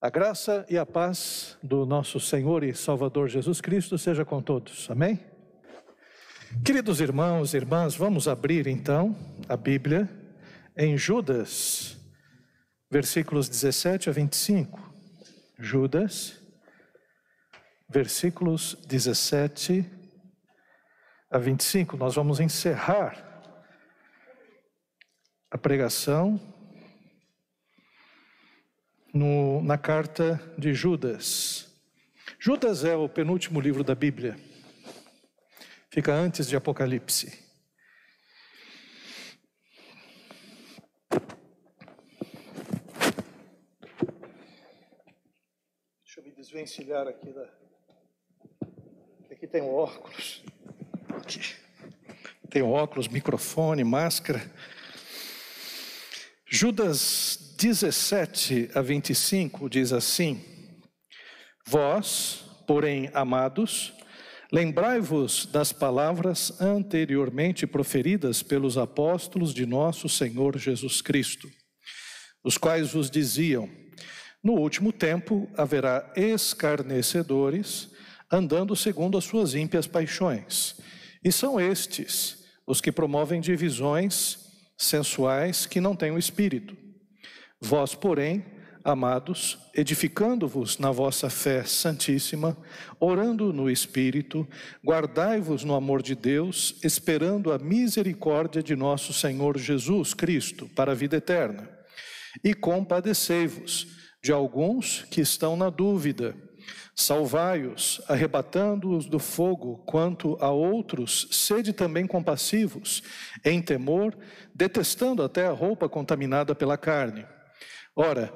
A graça e a paz do nosso Senhor e Salvador Jesus Cristo seja com todos. Amém? Queridos irmãos e irmãs, vamos abrir então a Bíblia em Judas, versículos 17 a 25. Judas, versículos 17 a 25. Nós vamos encerrar a pregação no, na carta de Judas. Judas é o penúltimo livro da Bíblia, fica antes de Apocalipse. Deixa eu me desvencilhar aqui da. Aqui tem óculos. Aqui. Tem óculos, microfone, máscara. Judas 17 a 25 diz assim: Vós, porém, amados, lembrai-vos das palavras anteriormente proferidas pelos apóstolos de nosso Senhor Jesus Cristo, os quais vos diziam: No último tempo haverá escarnecedores, andando segundo as suas ímpias paixões. E são estes os que promovem divisões sensuais que não têm o espírito Vós, porém, amados, edificando-vos na vossa fé santíssima, orando no Espírito, guardai-vos no amor de Deus, esperando a misericórdia de nosso Senhor Jesus Cristo para a vida eterna. E compadecei-vos de alguns que estão na dúvida. Salvai-os, arrebatando-os do fogo, quanto a outros, sede também compassivos, em temor, detestando até a roupa contaminada pela carne Ora,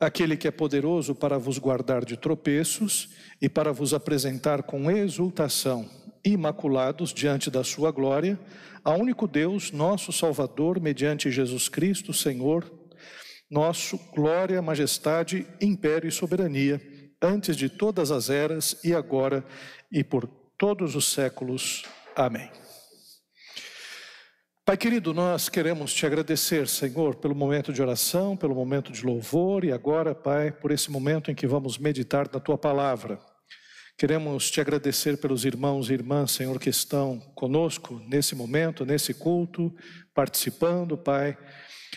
aquele que é poderoso para vos guardar de tropeços e para vos apresentar com exultação, imaculados diante da sua glória, a único Deus, nosso Salvador, mediante Jesus Cristo, Senhor, nosso glória, majestade, império e soberania, antes de todas as eras e agora e por todos os séculos. Amém. Pai querido, nós queremos te agradecer, Senhor, pelo momento de oração, pelo momento de louvor e agora, Pai, por esse momento em que vamos meditar na tua palavra. Queremos te agradecer pelos irmãos e irmãs, Senhor, que estão conosco nesse momento, nesse culto, participando, Pai.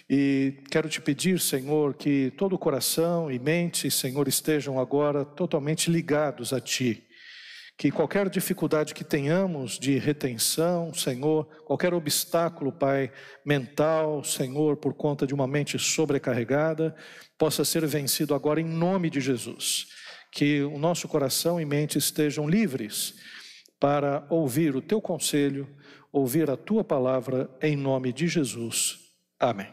E quero te pedir, Senhor, que todo o coração e mente, Senhor, estejam agora totalmente ligados a Ti que qualquer dificuldade que tenhamos de retenção, Senhor, qualquer obstáculo, Pai, mental, Senhor, por conta de uma mente sobrecarregada, possa ser vencido agora em nome de Jesus. Que o nosso coração e mente estejam livres para ouvir o teu conselho, ouvir a tua palavra, em nome de Jesus. Amém.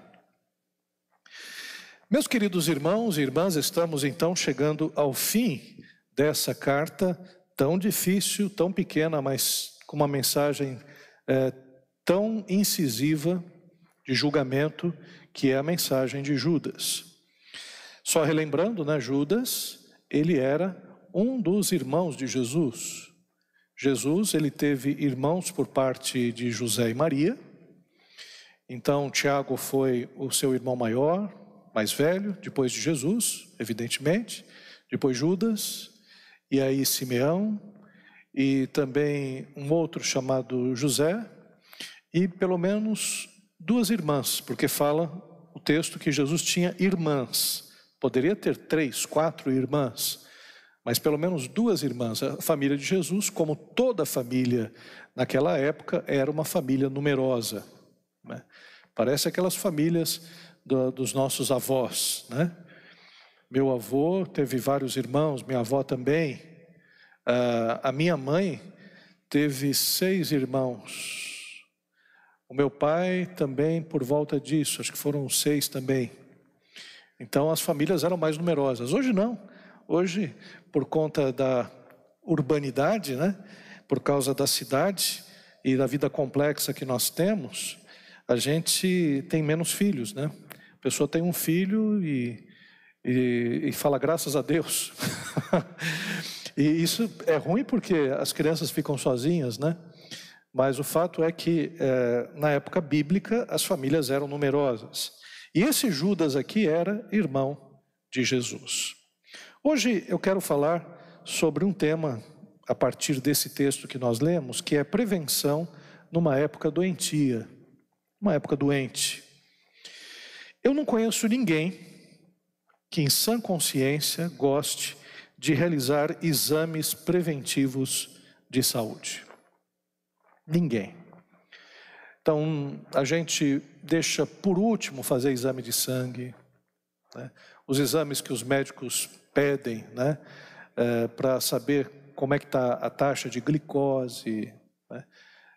Meus queridos irmãos e irmãs, estamos então chegando ao fim dessa carta tão difícil, tão pequena, mas com uma mensagem é, tão incisiva de julgamento, que é a mensagem de Judas. Só relembrando, né, Judas, ele era um dos irmãos de Jesus. Jesus, ele teve irmãos por parte de José e Maria. Então, Tiago foi o seu irmão maior, mais velho, depois de Jesus, evidentemente. Depois Judas, e aí Simeão, e também um outro chamado José, e pelo menos duas irmãs, porque fala o texto que Jesus tinha irmãs. Poderia ter três, quatro irmãs, mas pelo menos duas irmãs. A família de Jesus, como toda família naquela época, era uma família numerosa. Né? Parece aquelas famílias do, dos nossos avós, né? Meu avô teve vários irmãos, minha avó também. Uh, a minha mãe teve seis irmãos. O meu pai também, por volta disso, acho que foram seis também. Então as famílias eram mais numerosas. Hoje não. Hoje, por conta da urbanidade, né? por causa da cidade e da vida complexa que nós temos, a gente tem menos filhos, né? A pessoa tem um filho e e, e fala graças a Deus. e isso é ruim porque as crianças ficam sozinhas, né? Mas o fato é que é, na época bíblica as famílias eram numerosas. E esse Judas aqui era irmão de Jesus. Hoje eu quero falar sobre um tema, a partir desse texto que nós lemos, que é prevenção numa época doentia, uma época doente. Eu não conheço ninguém que, em sã consciência, goste de realizar exames preventivos de saúde. Ninguém. Então, a gente deixa por último fazer exame de sangue, né? os exames que os médicos pedem, né? É, para saber como é que está a taxa de glicose, né?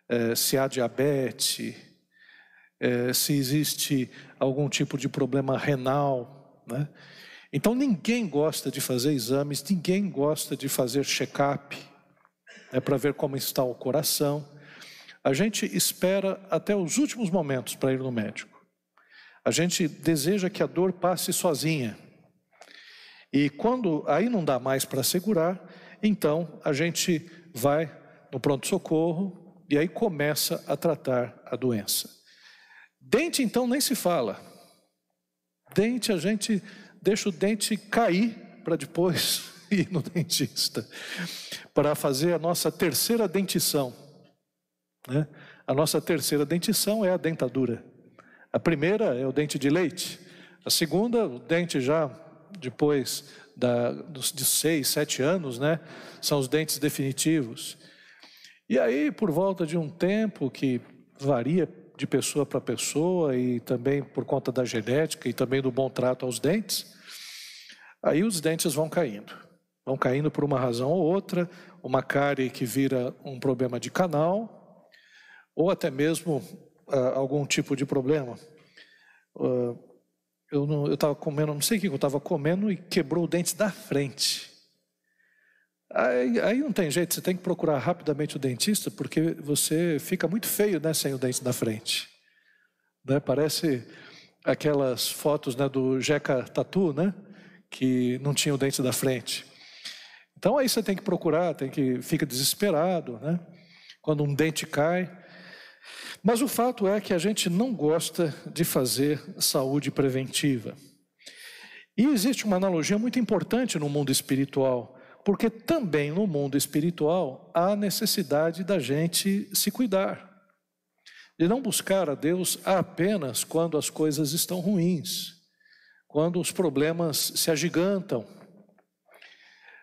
é, se há diabetes, é, se existe algum tipo de problema renal, né? Então ninguém gosta de fazer exames, ninguém gosta de fazer check-up, né, para ver como está o coração. A gente espera até os últimos momentos para ir no médico. A gente deseja que a dor passe sozinha. E quando aí não dá mais para segurar, então a gente vai no pronto-socorro e aí começa a tratar a doença. Dente, então, nem se fala. Dente, a gente deixa o dente cair para depois ir no dentista, para fazer a nossa terceira dentição. Né? A nossa terceira dentição é a dentadura. A primeira é o dente de leite. A segunda, o dente já depois da, dos, de seis, sete anos, né? São os dentes definitivos. E aí, por volta de um tempo que varia de pessoa para pessoa e também por conta da genética e também do bom trato aos dentes, aí os dentes vão caindo. Vão caindo por uma razão ou outra, uma cárie que vira um problema de canal, ou até mesmo uh, algum tipo de problema. Uh, eu estava comendo, não sei o que eu estava comendo e quebrou o dente da frente. Aí, aí, não tem jeito, você tem que procurar rapidamente o dentista, porque você fica muito feio né, sem o dente da frente. Né, parece aquelas fotos né, do Jeca Tatu, né, que não tinha o dente da frente. Então aí você tem que procurar, tem que fica desesperado, né? Quando um dente cai, mas o fato é que a gente não gosta de fazer saúde preventiva. E existe uma analogia muito importante no mundo espiritual, porque também no mundo espiritual há necessidade da gente se cuidar, de não buscar a Deus apenas quando as coisas estão ruins, quando os problemas se agigantam,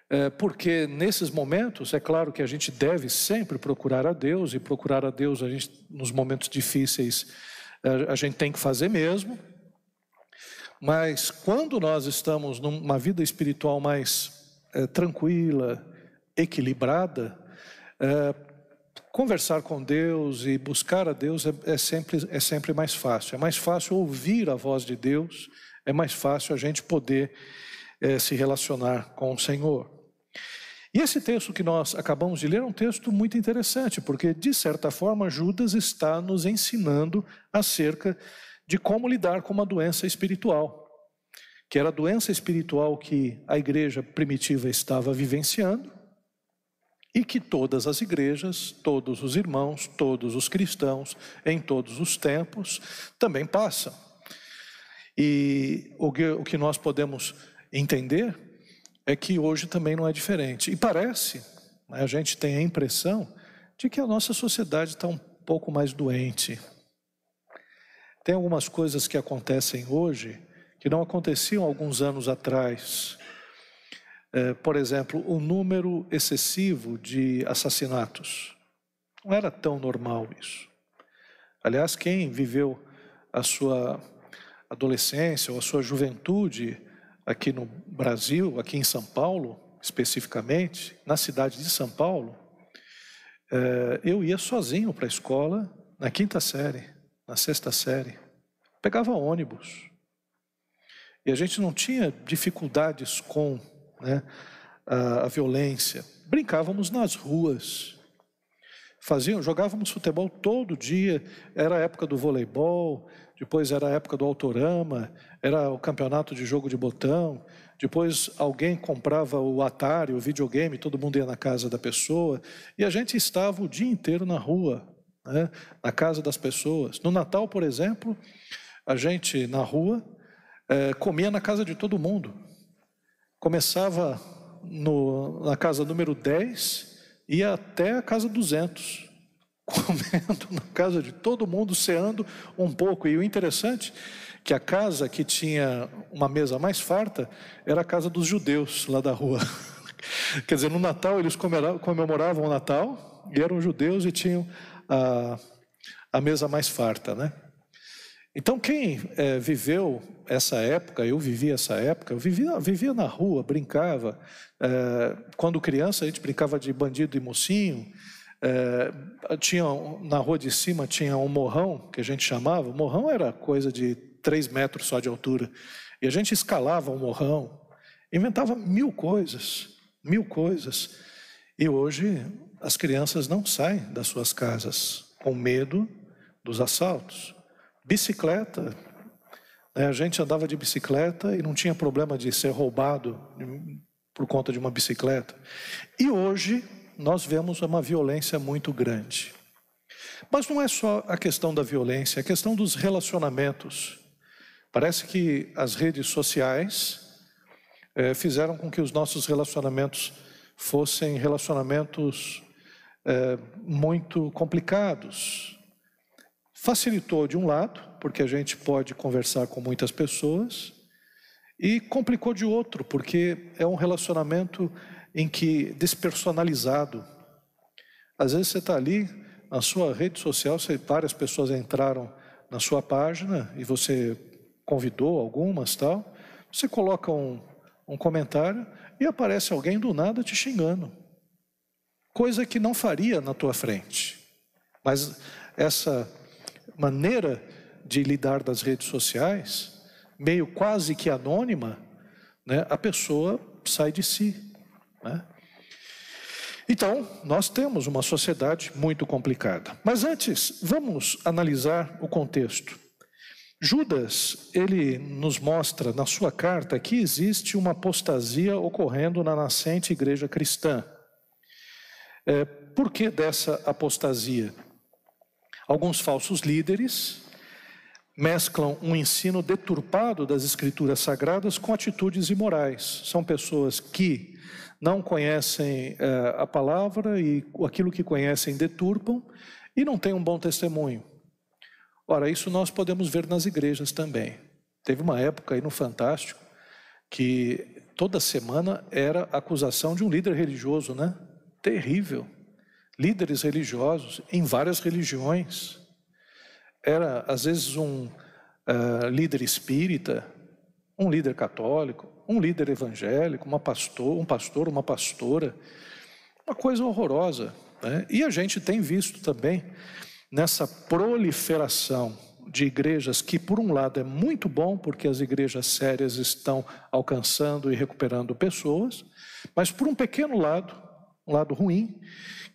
é, porque nesses momentos, é claro que a gente deve sempre procurar a Deus, e procurar a Deus a gente, nos momentos difíceis a gente tem que fazer mesmo, mas quando nós estamos numa vida espiritual mais é, tranquila, equilibrada, é, conversar com Deus e buscar a Deus é, é, sempre, é sempre mais fácil. É mais fácil ouvir a voz de Deus, é mais fácil a gente poder é, se relacionar com o Senhor. E esse texto que nós acabamos de ler é um texto muito interessante, porque, de certa forma, Judas está nos ensinando acerca de como lidar com uma doença espiritual, que era a doença espiritual que a igreja primitiva estava vivenciando e que todas as igrejas, todos os irmãos, todos os cristãos, em todos os tempos, também passam. E o que nós podemos entender é que hoje também não é diferente. E parece, né, a gente tem a impressão de que a nossa sociedade está um pouco mais doente. Tem algumas coisas que acontecem hoje que não aconteciam alguns anos atrás. É, por exemplo, o número excessivo de assassinatos. Não era tão normal isso. Aliás, quem viveu a sua adolescência ou a sua juventude aqui no Brasil, aqui em São Paulo, especificamente, na cidade de São Paulo, é, eu ia sozinho para a escola na quinta série, na sexta série. Pegava ônibus. E a gente não tinha dificuldades com né, a, a violência. Brincávamos nas ruas. Faziam, jogávamos futebol todo dia. Era a época do voleibol, depois era a época do autorama, era o campeonato de jogo de botão, depois alguém comprava o Atari, o videogame, todo mundo ia na casa da pessoa, e a gente estava o dia inteiro na rua, né, na casa das pessoas. No Natal, por exemplo, a gente na rua é, comia na casa de todo mundo. começava no, na casa número 10 e ia até a casa 200, comendo na casa de todo mundo, ceando um pouco. E o interessante que a casa que tinha uma mesa mais farta era a casa dos judeus lá da rua. Quer dizer, no Natal eles comemoravam o Natal e eram judeus e tinham a, a mesa mais farta, né? Então, quem é, viveu essa época, eu vivi essa época, eu vivia, vivia na rua, brincava. É, quando criança, a gente brincava de bandido e mocinho. É, tinha, na rua de cima tinha um morrão, que a gente chamava. O morrão era coisa de três metros só de altura. E a gente escalava o morrão, inventava mil coisas, mil coisas. E hoje as crianças não saem das suas casas com medo dos assaltos. Bicicleta, né? a gente andava de bicicleta e não tinha problema de ser roubado por conta de uma bicicleta. E hoje nós vemos uma violência muito grande. Mas não é só a questão da violência, é a questão dos relacionamentos. Parece que as redes sociais é, fizeram com que os nossos relacionamentos fossem relacionamentos é, muito complicados. Facilitou de um lado, porque a gente pode conversar com muitas pessoas, e complicou de outro, porque é um relacionamento em que despersonalizado. Às vezes você está ali na sua rede social, você, várias pessoas entraram na sua página e você convidou algumas tal. Você coloca um, um comentário e aparece alguém do nada te xingando, coisa que não faria na tua frente. Mas essa maneira de lidar das redes sociais, meio quase que anônima, né, a pessoa sai de si. Né? Então, nós temos uma sociedade muito complicada. Mas antes, vamos analisar o contexto. Judas, ele nos mostra na sua carta que existe uma apostasia ocorrendo na nascente igreja cristã. É, por que dessa apostasia? Alguns falsos líderes mesclam um ensino deturpado das escrituras sagradas com atitudes imorais. São pessoas que não conhecem é, a palavra e aquilo que conhecem deturpam e não têm um bom testemunho. Ora, isso nós podemos ver nas igrejas também. Teve uma época aí no Fantástico que toda semana era acusação de um líder religioso, né? Terrível. Líderes religiosos em várias religiões era às vezes um uh, líder espírita, um líder católico, um líder evangélico, uma pastor, um pastor, uma pastora, uma coisa horrorosa. Né? E a gente tem visto também nessa proliferação de igrejas que, por um lado, é muito bom, porque as igrejas sérias estão alcançando e recuperando pessoas, mas por um pequeno lado, um lado ruim,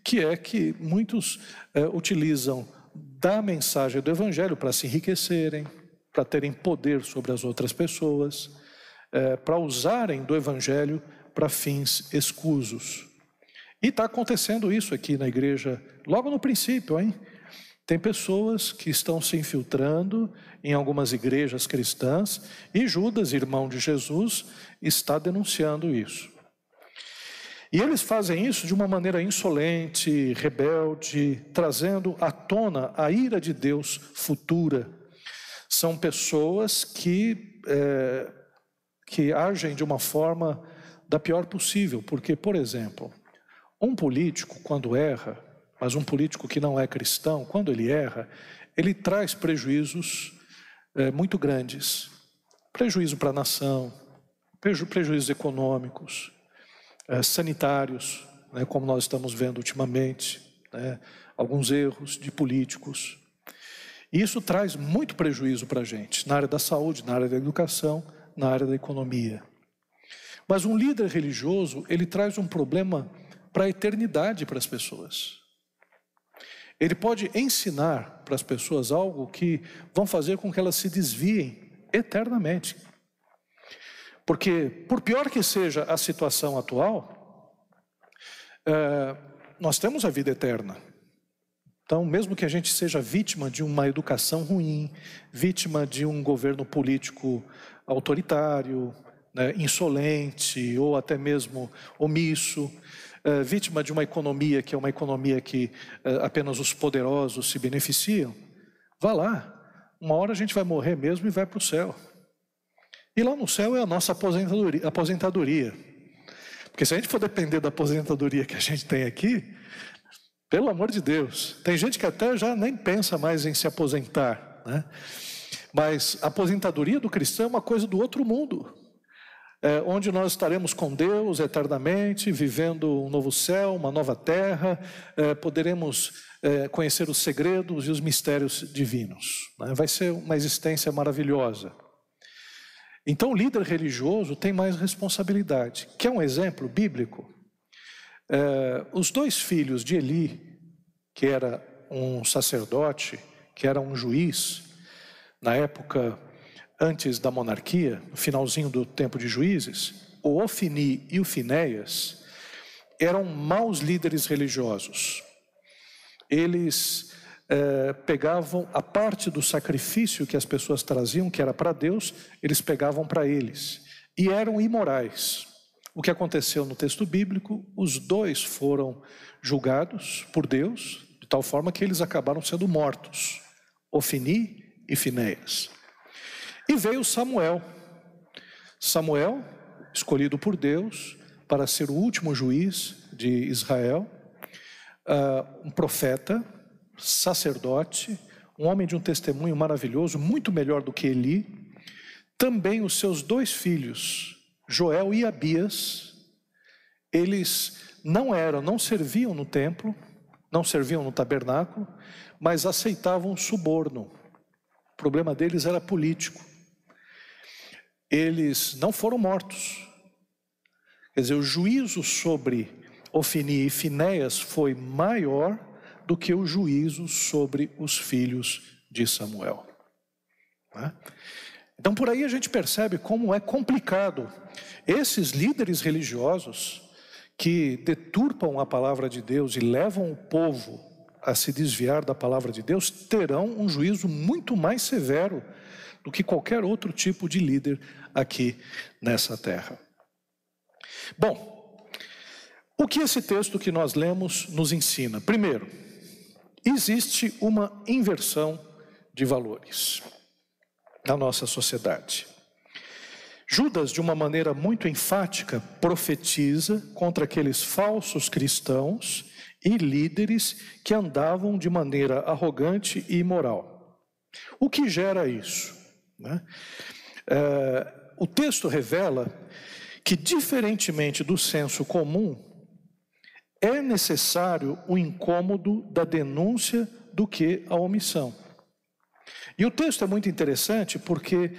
que é que muitos é, utilizam da mensagem do Evangelho para se enriquecerem, para terem poder sobre as outras pessoas, é, para usarem do Evangelho para fins escusos. E está acontecendo isso aqui na igreja, logo no princípio, hein? Tem pessoas que estão se infiltrando em algumas igrejas cristãs e Judas, irmão de Jesus, está denunciando isso. E eles fazem isso de uma maneira insolente, rebelde, trazendo à tona a ira de Deus futura. São pessoas que, é, que agem de uma forma da pior possível, porque, por exemplo, um político, quando erra, mas um político que não é cristão, quando ele erra, ele traz prejuízos é, muito grandes prejuízo para a nação, preju prejuízos econômicos, é, sanitários, né, como nós estamos vendo ultimamente, né, alguns erros de políticos. E isso traz muito prejuízo para a gente, na área da saúde, na área da educação, na área da economia. Mas um líder religioso, ele traz um problema para a eternidade para as pessoas. Ele pode ensinar para as pessoas algo que vão fazer com que elas se desviem eternamente. Porque, por pior que seja a situação atual, é, nós temos a vida eterna. Então, mesmo que a gente seja vítima de uma educação ruim, vítima de um governo político autoritário, né, insolente ou até mesmo omisso, é, vítima de uma economia que é uma economia que é, apenas os poderosos se beneficiam, vá lá. Uma hora a gente vai morrer mesmo e vai para o céu. E lá no céu é a nossa aposentadoria, aposentadoria. Porque se a gente for depender da aposentadoria que a gente tem aqui, pelo amor de Deus, tem gente que até já nem pensa mais em se aposentar, né? Mas a aposentadoria do cristão é uma coisa do outro mundo, é, onde nós estaremos com Deus eternamente, vivendo um novo céu, uma nova terra, é, poderemos é, conhecer os segredos e os mistérios divinos. Né? Vai ser uma existência maravilhosa. Então, o líder religioso tem mais responsabilidade. Quer um exemplo bíblico? É, os dois filhos de Eli, que era um sacerdote, que era um juiz, na época antes da monarquia, no finalzinho do tempo de juízes, o Ofini e o Finéias eram maus líderes religiosos. Eles é, pegavam a parte do sacrifício que as pessoas traziam, que era para Deus, eles pegavam para eles. E eram imorais. O que aconteceu no texto bíblico, os dois foram julgados por Deus, de tal forma que eles acabaram sendo mortos, Ofini e Finéias. E veio Samuel. Samuel, escolhido por Deus para ser o último juiz de Israel, uh, um profeta, sacerdote, um homem de um testemunho maravilhoso, muito melhor do que Eli. Também os seus dois filhos, Joel e Abias, eles não eram, não serviam no templo, não serviam no tabernáculo, mas aceitavam suborno. O problema deles era político. Eles não foram mortos. Quer dizer, o juízo sobre Ofini e Finéias foi maior do que o juízo sobre os filhos de Samuel. Né? Então, por aí a gente percebe como é complicado. Esses líderes religiosos que deturpam a palavra de Deus e levam o povo a se desviar da palavra de Deus terão um juízo muito mais severo do que qualquer outro tipo de líder aqui nessa terra. Bom, o que esse texto que nós lemos nos ensina? Primeiro, existe uma inversão de valores na nossa sociedade. Judas, de uma maneira muito enfática, profetiza contra aqueles falsos cristãos e líderes que andavam de maneira arrogante e imoral. O que gera isso? Né? É, o texto revela que, diferentemente do senso comum, é necessário o incômodo da denúncia do que a omissão. E o texto é muito interessante porque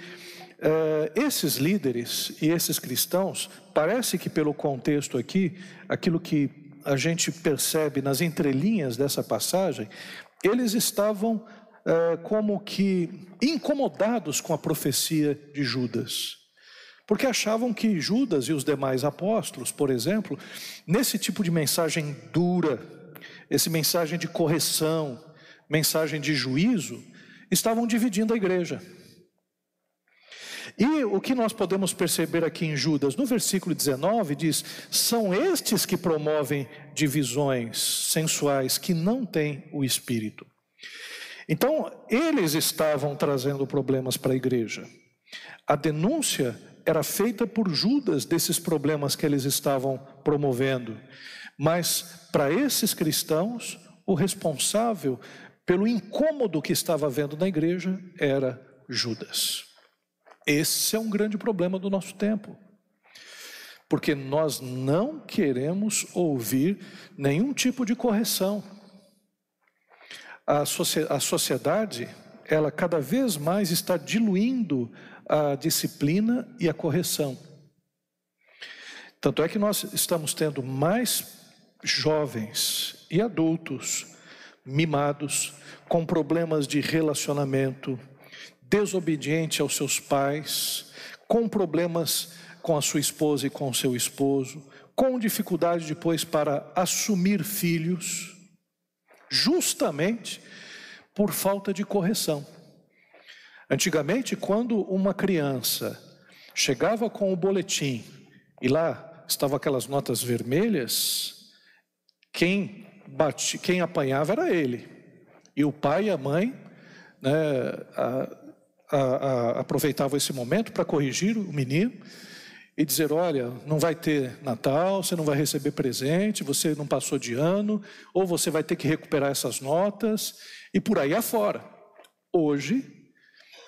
eh, esses líderes e esses cristãos, parece que pelo contexto aqui, aquilo que a gente percebe nas entrelinhas dessa passagem, eles estavam eh, como que incomodados com a profecia de Judas porque achavam que Judas e os demais apóstolos, por exemplo, nesse tipo de mensagem dura, esse mensagem de correção, mensagem de juízo, estavam dividindo a igreja. E o que nós podemos perceber aqui em Judas, no versículo 19, diz: são estes que promovem divisões sensuais que não têm o espírito. Então, eles estavam trazendo problemas para a igreja. A denúncia era feita por Judas desses problemas que eles estavam promovendo. Mas para esses cristãos, o responsável pelo incômodo que estava havendo na igreja era Judas. Esse é um grande problema do nosso tempo. Porque nós não queremos ouvir nenhum tipo de correção. A sociedade, ela cada vez mais está diluindo a disciplina e a correção. Tanto é que nós estamos tendo mais jovens e adultos mimados, com problemas de relacionamento, desobediente aos seus pais, com problemas com a sua esposa e com o seu esposo, com dificuldade depois para assumir filhos, justamente por falta de correção. Antigamente, quando uma criança chegava com o boletim e lá estavam aquelas notas vermelhas, quem, bate, quem apanhava era ele. E o pai e a mãe né, a, a, a, aproveitavam esse momento para corrigir o menino e dizer: olha, não vai ter Natal, você não vai receber presente, você não passou de ano, ou você vai ter que recuperar essas notas, e por aí afora. Hoje,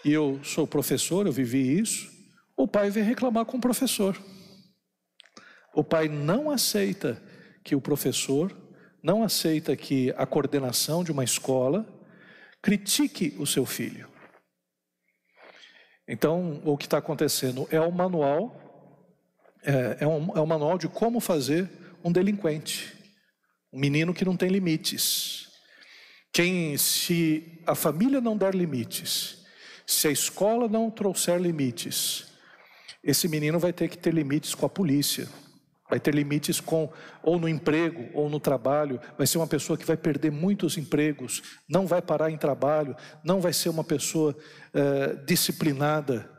e eu sou professor, eu vivi isso, o pai vem reclamar com o professor. O pai não aceita que o professor, não aceita que a coordenação de uma escola critique o seu filho. Então, o que está acontecendo é o manual, é, é, um, é um manual de como fazer um delinquente, um menino que não tem limites. Quem, se a família não der limites, se a escola não trouxer limites, esse menino vai ter que ter limites com a polícia, vai ter limites com ou no emprego ou no trabalho, vai ser uma pessoa que vai perder muitos empregos, não vai parar em trabalho, não vai ser uma pessoa eh, disciplinada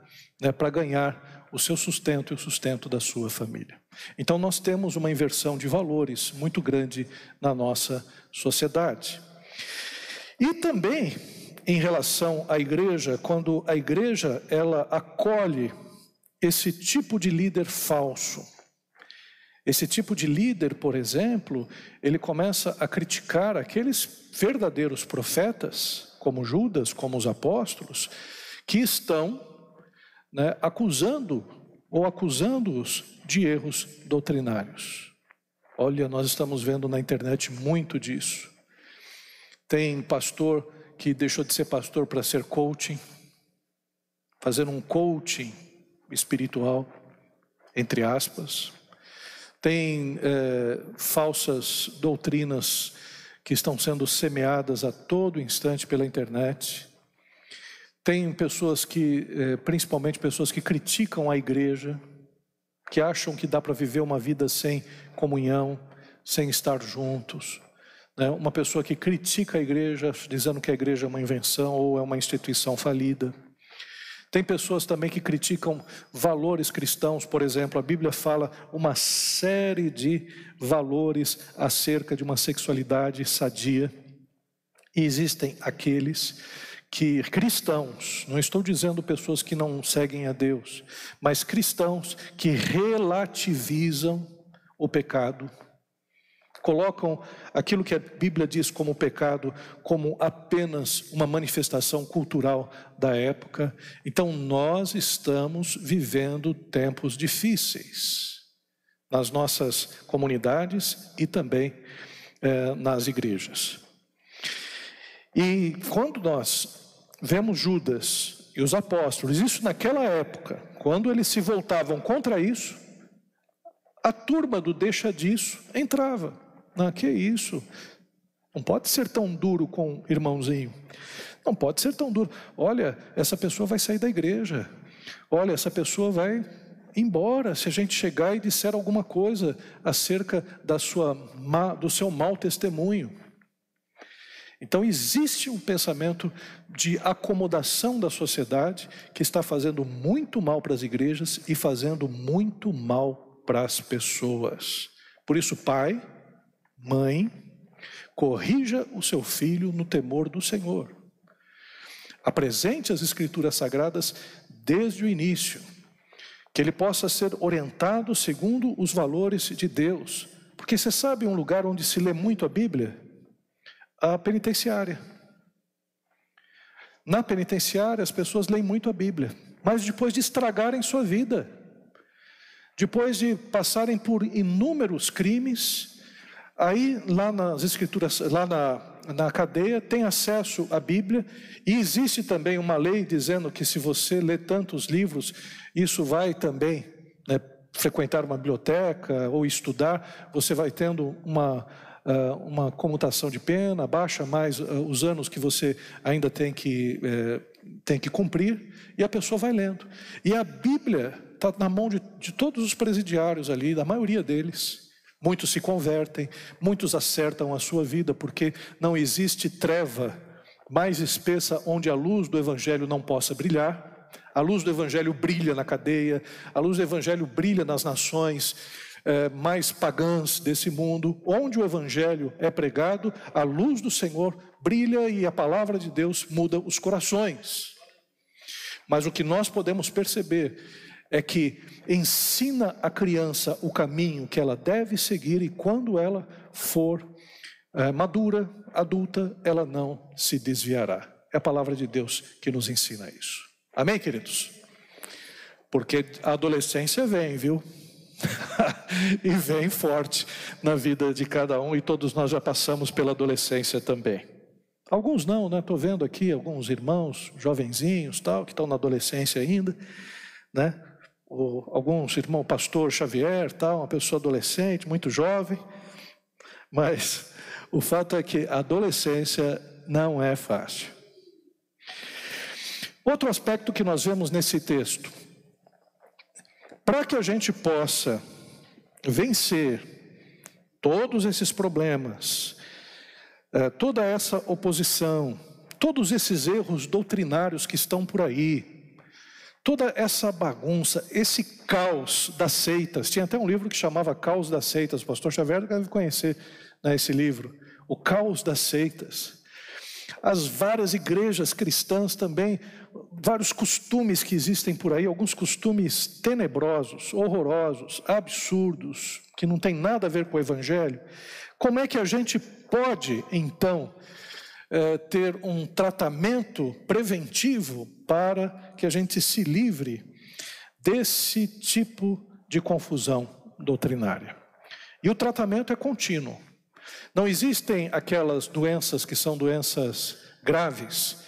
né, para ganhar o seu sustento e o sustento da sua família. Então nós temos uma inversão de valores muito grande na nossa sociedade. E também em relação à igreja, quando a igreja ela acolhe esse tipo de líder falso. Esse tipo de líder, por exemplo, ele começa a criticar aqueles verdadeiros profetas, como Judas, como os apóstolos, que estão né, acusando ou acusando-os de erros doutrinários. Olha, nós estamos vendo na internet muito disso. Tem pastor que deixou de ser pastor para ser coaching, fazendo um coaching espiritual, entre aspas. Tem é, falsas doutrinas que estão sendo semeadas a todo instante pela internet. Tem pessoas que, é, principalmente pessoas que criticam a igreja, que acham que dá para viver uma vida sem comunhão, sem estar juntos. Né? Uma pessoa que critica a igreja, dizendo que a igreja é uma invenção ou é uma instituição falida. Tem pessoas também que criticam valores cristãos, por exemplo, a Bíblia fala uma série de valores acerca de uma sexualidade sadia. E existem aqueles que cristãos, não estou dizendo pessoas que não seguem a Deus, mas cristãos que relativizam o pecado colocam aquilo que a Bíblia diz como pecado como apenas uma manifestação cultural da época. Então nós estamos vivendo tempos difíceis nas nossas comunidades e também eh, nas igrejas. E quando nós vemos Judas e os apóstolos, isso naquela época, quando eles se voltavam contra isso, a turma do deixa disso entrava. Não, que isso? Não pode ser tão duro com irmãozinho. Não pode ser tão duro. Olha, essa pessoa vai sair da igreja. Olha, essa pessoa vai embora se a gente chegar e disser alguma coisa acerca da sua do seu mau testemunho. Então existe um pensamento de acomodação da sociedade que está fazendo muito mal para as igrejas e fazendo muito mal para as pessoas. Por isso, pai, Mãe, corrija o seu filho no temor do Senhor. Apresente as Escrituras Sagradas desde o início, que ele possa ser orientado segundo os valores de Deus. Porque você sabe um lugar onde se lê muito a Bíblia? A penitenciária. Na penitenciária, as pessoas leem muito a Bíblia, mas depois de estragarem sua vida, depois de passarem por inúmeros crimes, Aí, lá nas escrituras, lá na, na cadeia, tem acesso à Bíblia, e existe também uma lei dizendo que se você lê tantos livros, isso vai também né, frequentar uma biblioteca ou estudar, você vai tendo uma, uh, uma comutação de pena, baixa mais uh, os anos que você ainda tem que, uh, tem que cumprir, e a pessoa vai lendo. E a Bíblia está na mão de, de todos os presidiários ali, da maioria deles. Muitos se convertem, muitos acertam a sua vida, porque não existe treva mais espessa onde a luz do Evangelho não possa brilhar. A luz do Evangelho brilha na cadeia, a luz do Evangelho brilha nas nações é, mais pagãs desse mundo. Onde o Evangelho é pregado, a luz do Senhor brilha e a palavra de Deus muda os corações. Mas o que nós podemos perceber é que ensina a criança o caminho que ela deve seguir e quando ela for é, madura, adulta, ela não se desviará. É a palavra de Deus que nos ensina isso. Amém, queridos? Porque a adolescência vem, viu? e vem forte na vida de cada um, e todos nós já passamos pela adolescência também. Alguns não, né? Estou vendo aqui alguns irmãos, jovenzinhos, tal, que estão na adolescência ainda, né? O, alguns irmão pastor Xavier, tal, uma pessoa adolescente, muito jovem, mas o fato é que a adolescência não é fácil. Outro aspecto que nós vemos nesse texto, para que a gente possa vencer todos esses problemas, eh, toda essa oposição, todos esses erros doutrinários que estão por aí, toda essa bagunça, esse caos das seitas. Tinha até um livro que chamava Caos das Seitas, o pastor Xavier deve conhecer né, esse livro. O caos das seitas. As várias igrejas cristãs também vários costumes que existem por aí, alguns costumes tenebrosos, horrorosos, absurdos, que não tem nada a ver com o Evangelho. Como é que a gente pode, então, é, ter um tratamento preventivo para que a gente se livre desse tipo de confusão doutrinária? E o tratamento é contínuo. Não existem aquelas doenças que são doenças graves,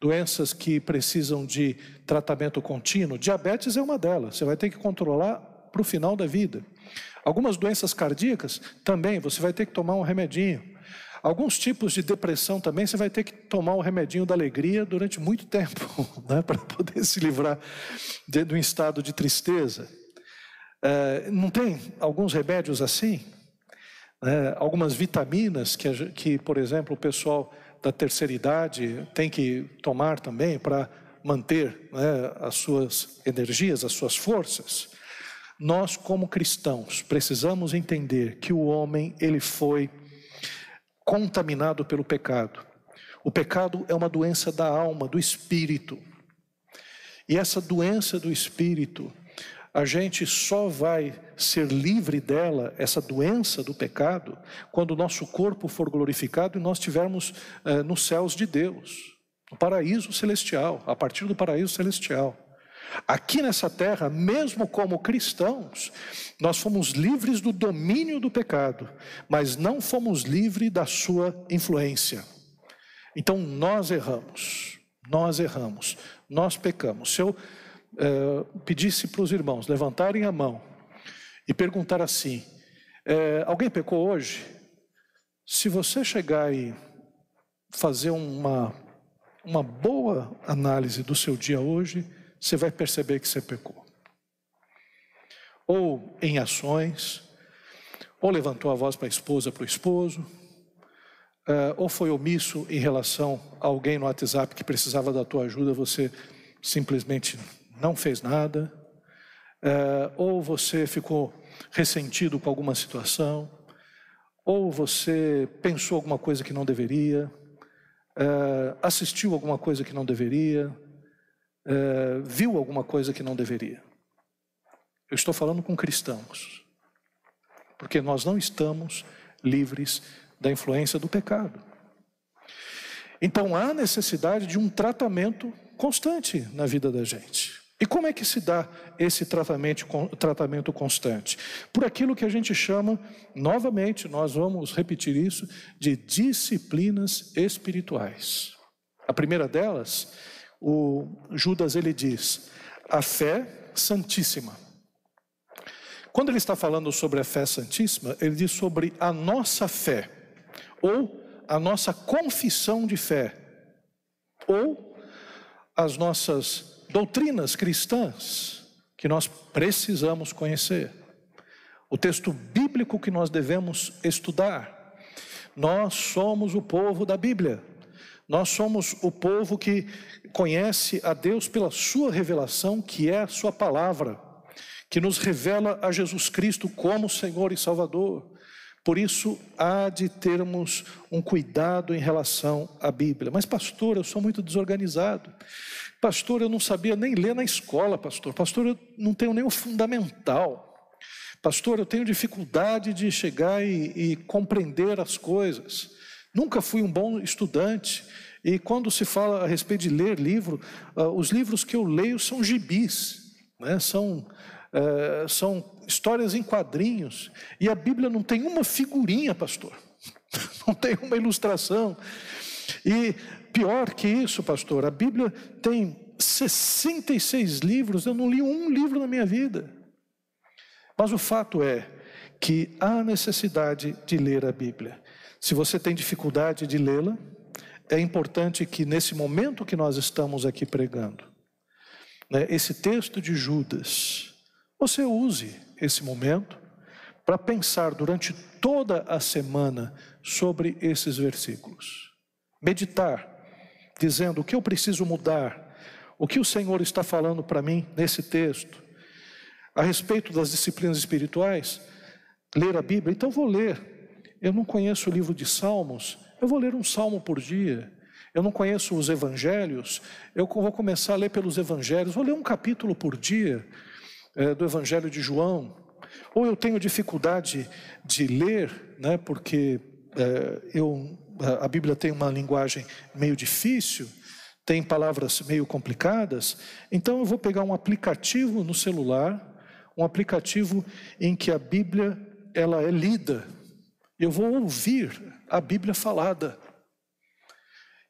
doenças que precisam de tratamento contínuo. Diabetes é uma delas, você vai ter que controlar para o final da vida. Algumas doenças cardíacas também, você vai ter que tomar um remedinho. Alguns tipos de depressão também, você vai ter que tomar um remedinho da alegria durante muito tempo, né, para poder se livrar de, de um estado de tristeza. É, não tem alguns remédios assim? É, algumas vitaminas que, que, por exemplo, o pessoal da terceira idade tem que tomar também para manter né, as suas energias, as suas forças. Nós, como cristãos, precisamos entender que o homem ele foi contaminado pelo pecado. O pecado é uma doença da alma, do espírito. E essa doença do espírito a gente só vai ser livre dela, essa doença do pecado, quando o nosso corpo for glorificado e nós estivermos eh, nos céus de Deus, no paraíso celestial, a partir do paraíso celestial. Aqui nessa terra, mesmo como cristãos, nós fomos livres do domínio do pecado, mas não fomos livres da sua influência. Então nós erramos, nós erramos, nós pecamos. Se eu é, pedisse para os irmãos levantarem a mão e perguntar assim: é, alguém pecou hoje? Se você chegar e fazer uma, uma boa análise do seu dia hoje, você vai perceber que você pecou. Ou em ações, ou levantou a voz para a esposa, para o esposo, é, ou foi omisso em relação a alguém no WhatsApp que precisava da tua ajuda, você simplesmente não fez nada, é, ou você ficou ressentido com alguma situação, ou você pensou alguma coisa que não deveria, é, assistiu alguma coisa que não deveria, é, viu alguma coisa que não deveria. Eu estou falando com cristãos, porque nós não estamos livres da influência do pecado. Então há necessidade de um tratamento constante na vida da gente. E como é que se dá esse tratamento, tratamento constante? Por aquilo que a gente chama, novamente, nós vamos repetir isso, de disciplinas espirituais. A primeira delas, o Judas ele diz, a fé santíssima. Quando ele está falando sobre a fé santíssima, ele diz sobre a nossa fé, ou a nossa confissão de fé, ou as nossas doutrinas cristãs que nós precisamos conhecer, o texto bíblico que nós devemos estudar. Nós somos o povo da Bíblia, Nós somos o povo que conhece a Deus pela sua revelação, que é a sua palavra, que nos revela a Jesus Cristo como Senhor e Salvador. Por isso, há de termos um cuidado em relação à Bíblia. Mas, pastor, eu sou muito desorganizado. Pastor, eu não sabia nem ler na escola, pastor. Pastor, eu não tenho nem o fundamental. Pastor, eu tenho dificuldade de chegar e, e compreender as coisas. Nunca fui um bom estudante. E quando se fala a respeito de ler livro, uh, os livros que eu leio são gibis, né? são, uh, são histórias em quadrinhos. E a Bíblia não tem uma figurinha, pastor. Não tem uma ilustração. E pior que isso, pastor, a Bíblia tem 66 livros, eu não li um livro na minha vida. Mas o fato é que há necessidade de ler a Bíblia. Se você tem dificuldade de lê-la, é importante que nesse momento que nós estamos aqui pregando, né, esse texto de Judas, você use esse momento para pensar durante toda a semana sobre esses versículos. Meditar, dizendo o que eu preciso mudar, o que o Senhor está falando para mim nesse texto, a respeito das disciplinas espirituais, ler a Bíblia, então vou ler eu não conheço o livro de Salmos, eu vou ler um salmo por dia. Eu não conheço os evangelhos, eu vou começar a ler pelos evangelhos, vou ler um capítulo por dia é, do evangelho de João. Ou eu tenho dificuldade de ler, né, porque é, eu, a Bíblia tem uma linguagem meio difícil, tem palavras meio complicadas, então eu vou pegar um aplicativo no celular, um aplicativo em que a Bíblia ela é lida eu vou ouvir a Bíblia falada.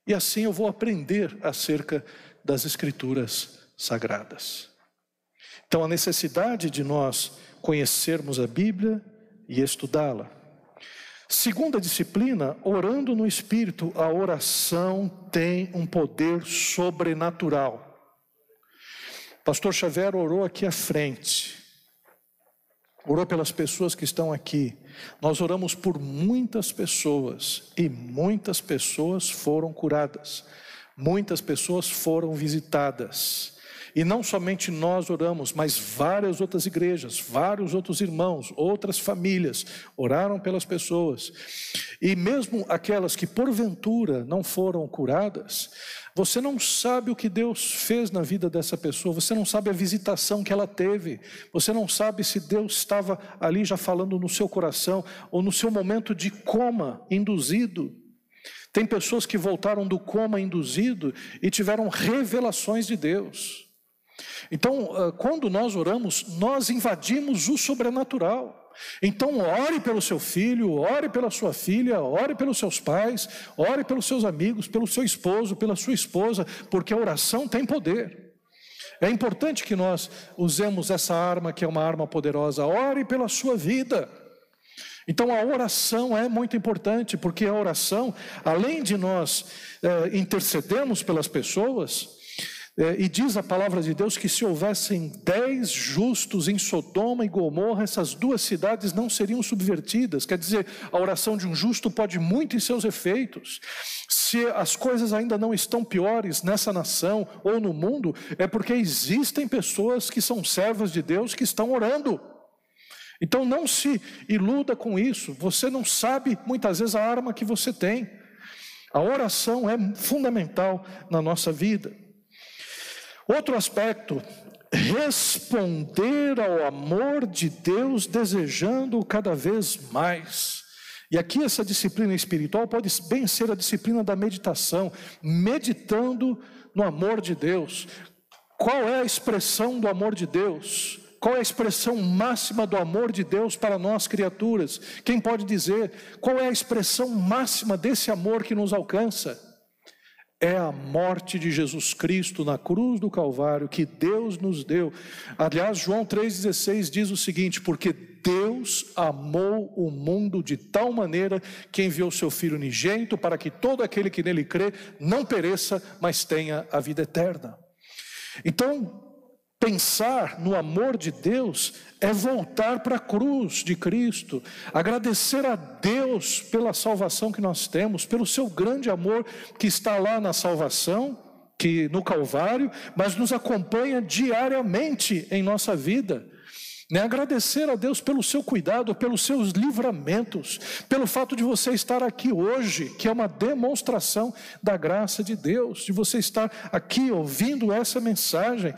E assim eu vou aprender acerca das Escrituras sagradas. Então, a necessidade de nós conhecermos a Bíblia e estudá-la. Segunda disciplina, orando no Espírito, a oração tem um poder sobrenatural. Pastor Xavier orou aqui à frente, orou pelas pessoas que estão aqui. Nós oramos por muitas pessoas e muitas pessoas foram curadas, muitas pessoas foram visitadas. E não somente nós oramos, mas várias outras igrejas, vários outros irmãos, outras famílias oraram pelas pessoas. E mesmo aquelas que porventura não foram curadas, você não sabe o que Deus fez na vida dessa pessoa, você não sabe a visitação que ela teve, você não sabe se Deus estava ali já falando no seu coração ou no seu momento de coma induzido. Tem pessoas que voltaram do coma induzido e tiveram revelações de Deus. Então, ah, quando nós oramos, nós invadimos o sobrenatural. Então, ore pelo seu filho, ore pela sua filha, ore pelos seus pais, ore pelos seus amigos, pelo seu esposo, pela sua esposa, porque a oração tem poder. É importante que nós usemos essa arma, que é uma arma poderosa. Ore pela sua vida. Então a oração é muito importante, porque a oração, além de nós é, intercedermos pelas pessoas, e diz a palavra de Deus que se houvessem dez justos em Sodoma e Gomorra, essas duas cidades não seriam subvertidas. Quer dizer, a oração de um justo pode muito em seus efeitos. Se as coisas ainda não estão piores nessa nação ou no mundo, é porque existem pessoas que são servas de Deus que estão orando. Então não se iluda com isso. Você não sabe muitas vezes a arma que você tem. A oração é fundamental na nossa vida. Outro aspecto, responder ao amor de Deus desejando cada vez mais. E aqui essa disciplina espiritual pode bem ser a disciplina da meditação, meditando no amor de Deus. Qual é a expressão do amor de Deus? Qual é a expressão máxima do amor de Deus para nós criaturas? Quem pode dizer qual é a expressão máxima desse amor que nos alcança? É a morte de Jesus Cristo na cruz do Calvário que Deus nos deu. Aliás, João 3,16 diz o seguinte: porque Deus amou o mundo de tal maneira que enviou seu Filho unigênito para que todo aquele que nele crê não pereça, mas tenha a vida eterna. Então, Pensar no amor de Deus é voltar para a cruz de Cristo, agradecer a Deus pela salvação que nós temos, pelo seu grande amor que está lá na salvação, que no Calvário, mas nos acompanha diariamente em nossa vida. Né? Agradecer a Deus pelo seu cuidado, pelos seus livramentos, pelo fato de você estar aqui hoje, que é uma demonstração da graça de Deus, de você estar aqui ouvindo essa mensagem.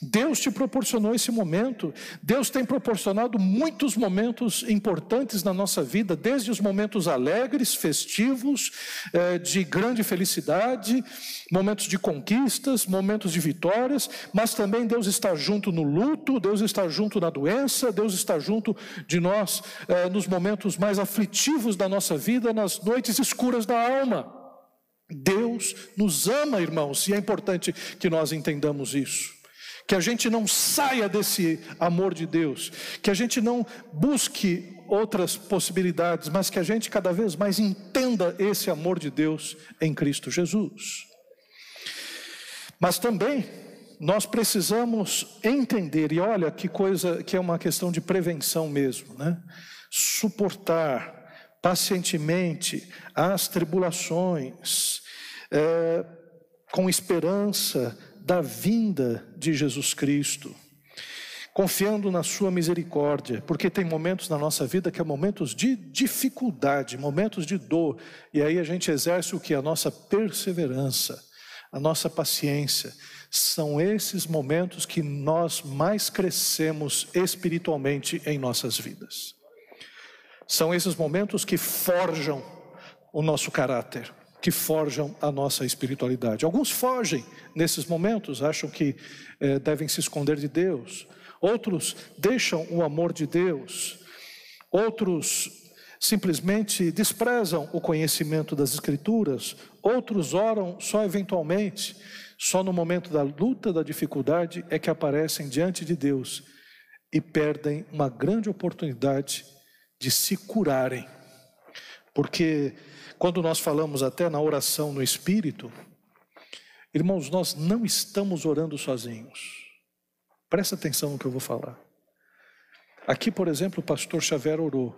Deus te proporcionou esse momento, Deus tem proporcionado muitos momentos importantes na nossa vida, desde os momentos alegres, festivos, eh, de grande felicidade, momentos de conquistas, momentos de vitórias, mas também Deus está junto no luto, Deus está junto na doença Deus está junto de nós eh, nos momentos mais aflitivos da nossa vida, nas noites escuras da alma. Deus nos ama, irmãos, e é importante que nós entendamos isso. Que a gente não saia desse amor de Deus, que a gente não busque outras possibilidades, mas que a gente cada vez mais entenda esse amor de Deus em Cristo Jesus. Mas também nós precisamos entender, e olha que coisa que é uma questão de prevenção mesmo, né? Suportar pacientemente as tribulações, é, com esperança da vinda de Jesus Cristo, confiando na Sua misericórdia, porque tem momentos na nossa vida que é momentos de dificuldade, momentos de dor, e aí a gente exerce o que? A nossa perseverança, a nossa paciência são esses momentos que nós mais crescemos espiritualmente em nossas vidas. São esses momentos que forjam o nosso caráter, que forjam a nossa espiritualidade. Alguns fogem nesses momentos, acham que eh, devem se esconder de Deus. Outros deixam o amor de Deus. Outros simplesmente desprezam o conhecimento das Escrituras. Outros oram só eventualmente. Só no momento da luta, da dificuldade, é que aparecem diante de Deus e perdem uma grande oportunidade de se curarem. Porque quando nós falamos até na oração no Espírito, irmãos, nós não estamos orando sozinhos. Presta atenção no que eu vou falar. Aqui, por exemplo, o pastor Xavier orou.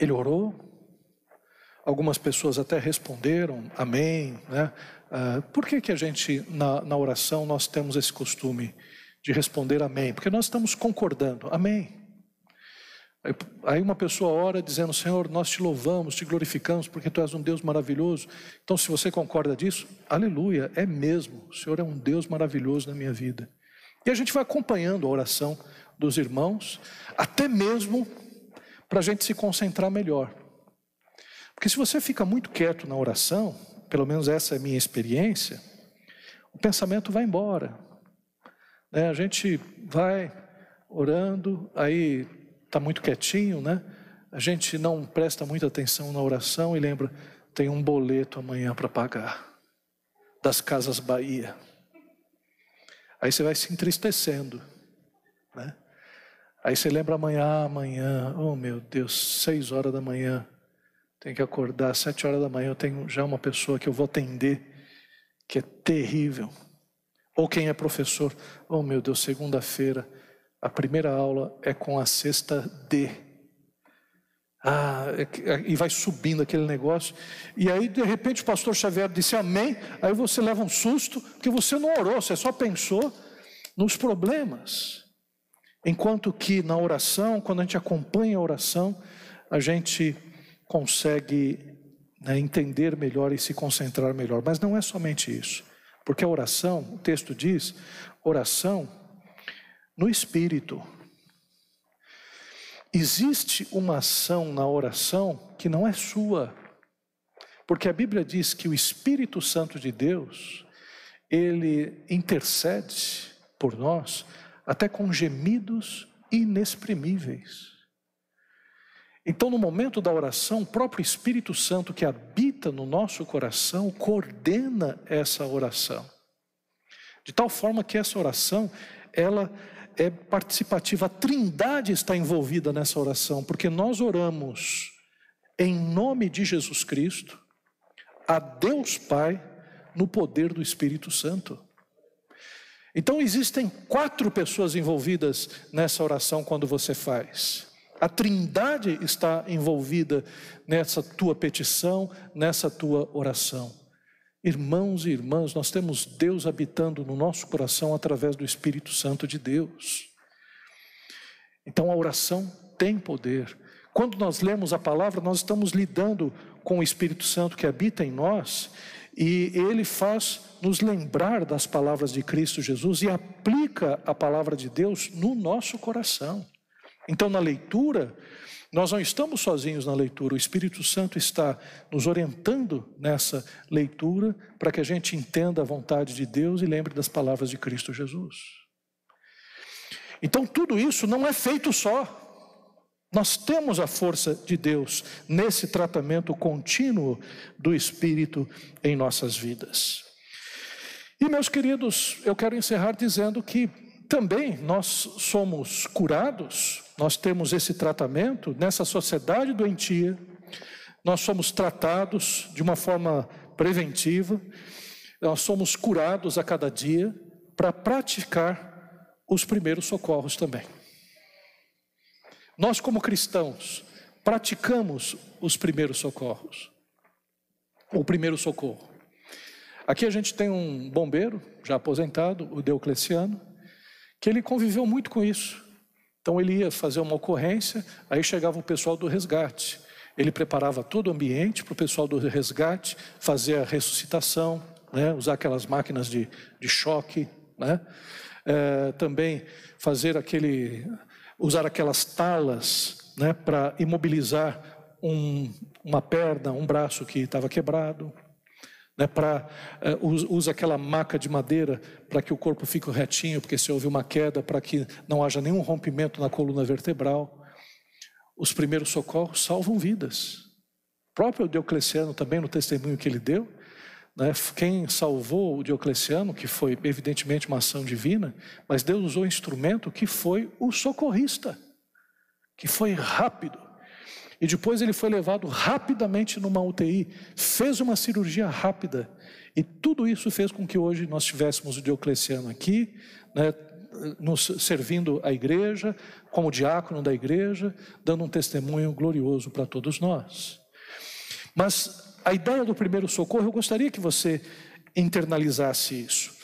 Ele orou, algumas pessoas até responderam, amém, né? Uh, por que, que a gente, na, na oração, nós temos esse costume de responder amém? Porque nós estamos concordando, amém. Aí uma pessoa ora dizendo, Senhor, nós te louvamos, te glorificamos, porque Tu és um Deus maravilhoso. Então, se você concorda disso, aleluia, é mesmo. O Senhor é um Deus maravilhoso na minha vida. E a gente vai acompanhando a oração dos irmãos, até mesmo para a gente se concentrar melhor. Porque se você fica muito quieto na oração, pelo menos essa é a minha experiência, o pensamento vai embora. Né? A gente vai orando, aí está muito quietinho, né? A gente não presta muita atenção na oração e lembra, tem um boleto amanhã para pagar, das Casas Bahia. Aí você vai se entristecendo, né? Aí você lembra amanhã, amanhã, oh meu Deus, seis horas da manhã, tenho que acordar sete horas da manhã, eu tenho já uma pessoa que eu vou atender, que é terrível. Ou quem é professor, oh meu Deus, segunda-feira, a primeira aula é com a sexta D. Ah, é é, e vai subindo aquele negócio. E aí, de repente, o pastor Xavier disse amém. Aí você leva um susto, porque você não orou, você só pensou nos problemas. Enquanto que na oração, quando a gente acompanha a oração, a gente consegue né, entender melhor e se concentrar melhor. Mas não é somente isso, porque a oração, o texto diz, oração no espírito. Existe uma ação na oração que não é sua, porque a Bíblia diz que o Espírito Santo de Deus, ele intercede por nós até com gemidos inexprimíveis. Então, no momento da oração, o próprio Espírito Santo que habita no nosso coração coordena essa oração. De tal forma que essa oração, ela é participativa, a Trindade está envolvida nessa oração, porque nós oramos em nome de Jesus Cristo, a Deus Pai, no poder do Espírito Santo. Então existem quatro pessoas envolvidas nessa oração quando você faz. A Trindade está envolvida nessa tua petição, nessa tua oração. Irmãos e irmãs, nós temos Deus habitando no nosso coração através do Espírito Santo de Deus. Então a oração tem poder. Quando nós lemos a palavra, nós estamos lidando com o Espírito Santo que habita em nós e ele faz nos lembrar das palavras de Cristo Jesus e aplica a palavra de Deus no nosso coração. Então, na leitura, nós não estamos sozinhos na leitura, o Espírito Santo está nos orientando nessa leitura para que a gente entenda a vontade de Deus e lembre das palavras de Cristo Jesus. Então, tudo isso não é feito só. Nós temos a força de Deus nesse tratamento contínuo do Espírito em nossas vidas. E, meus queridos, eu quero encerrar dizendo que também nós somos curados, nós temos esse tratamento nessa sociedade doentia, nós somos tratados de uma forma preventiva, nós somos curados a cada dia para praticar os primeiros socorros também. Nós, como cristãos, praticamos os primeiros socorros, o primeiro socorro. Aqui a gente tem um bombeiro, já aposentado, o Deocleciano, que ele conviveu muito com isso. Então ele ia fazer uma ocorrência, aí chegava o pessoal do resgate. Ele preparava todo o ambiente para o pessoal do resgate fazer a ressuscitação, né? usar aquelas máquinas de, de choque, né? É, também fazer aquele, usar aquelas talas né? para imobilizar um, uma perna, um braço que estava quebrado né, para uh, usa aquela maca de madeira para que o corpo fique retinho, porque se houve uma queda, para que não haja nenhum rompimento na coluna vertebral. Os primeiros socorros salvam vidas. O próprio Diocleciano também no testemunho que ele deu, quem salvou o Diocleciano, que foi evidentemente uma ação divina, mas Deus usou um instrumento que foi o socorrista, que foi rápido e depois ele foi levado rapidamente numa UTI, fez uma cirurgia rápida. E tudo isso fez com que hoje nós tivéssemos o Diocleciano aqui, né, nos servindo a igreja, como diácono da igreja, dando um testemunho glorioso para todos nós. Mas a ideia do primeiro socorro, eu gostaria que você internalizasse isso.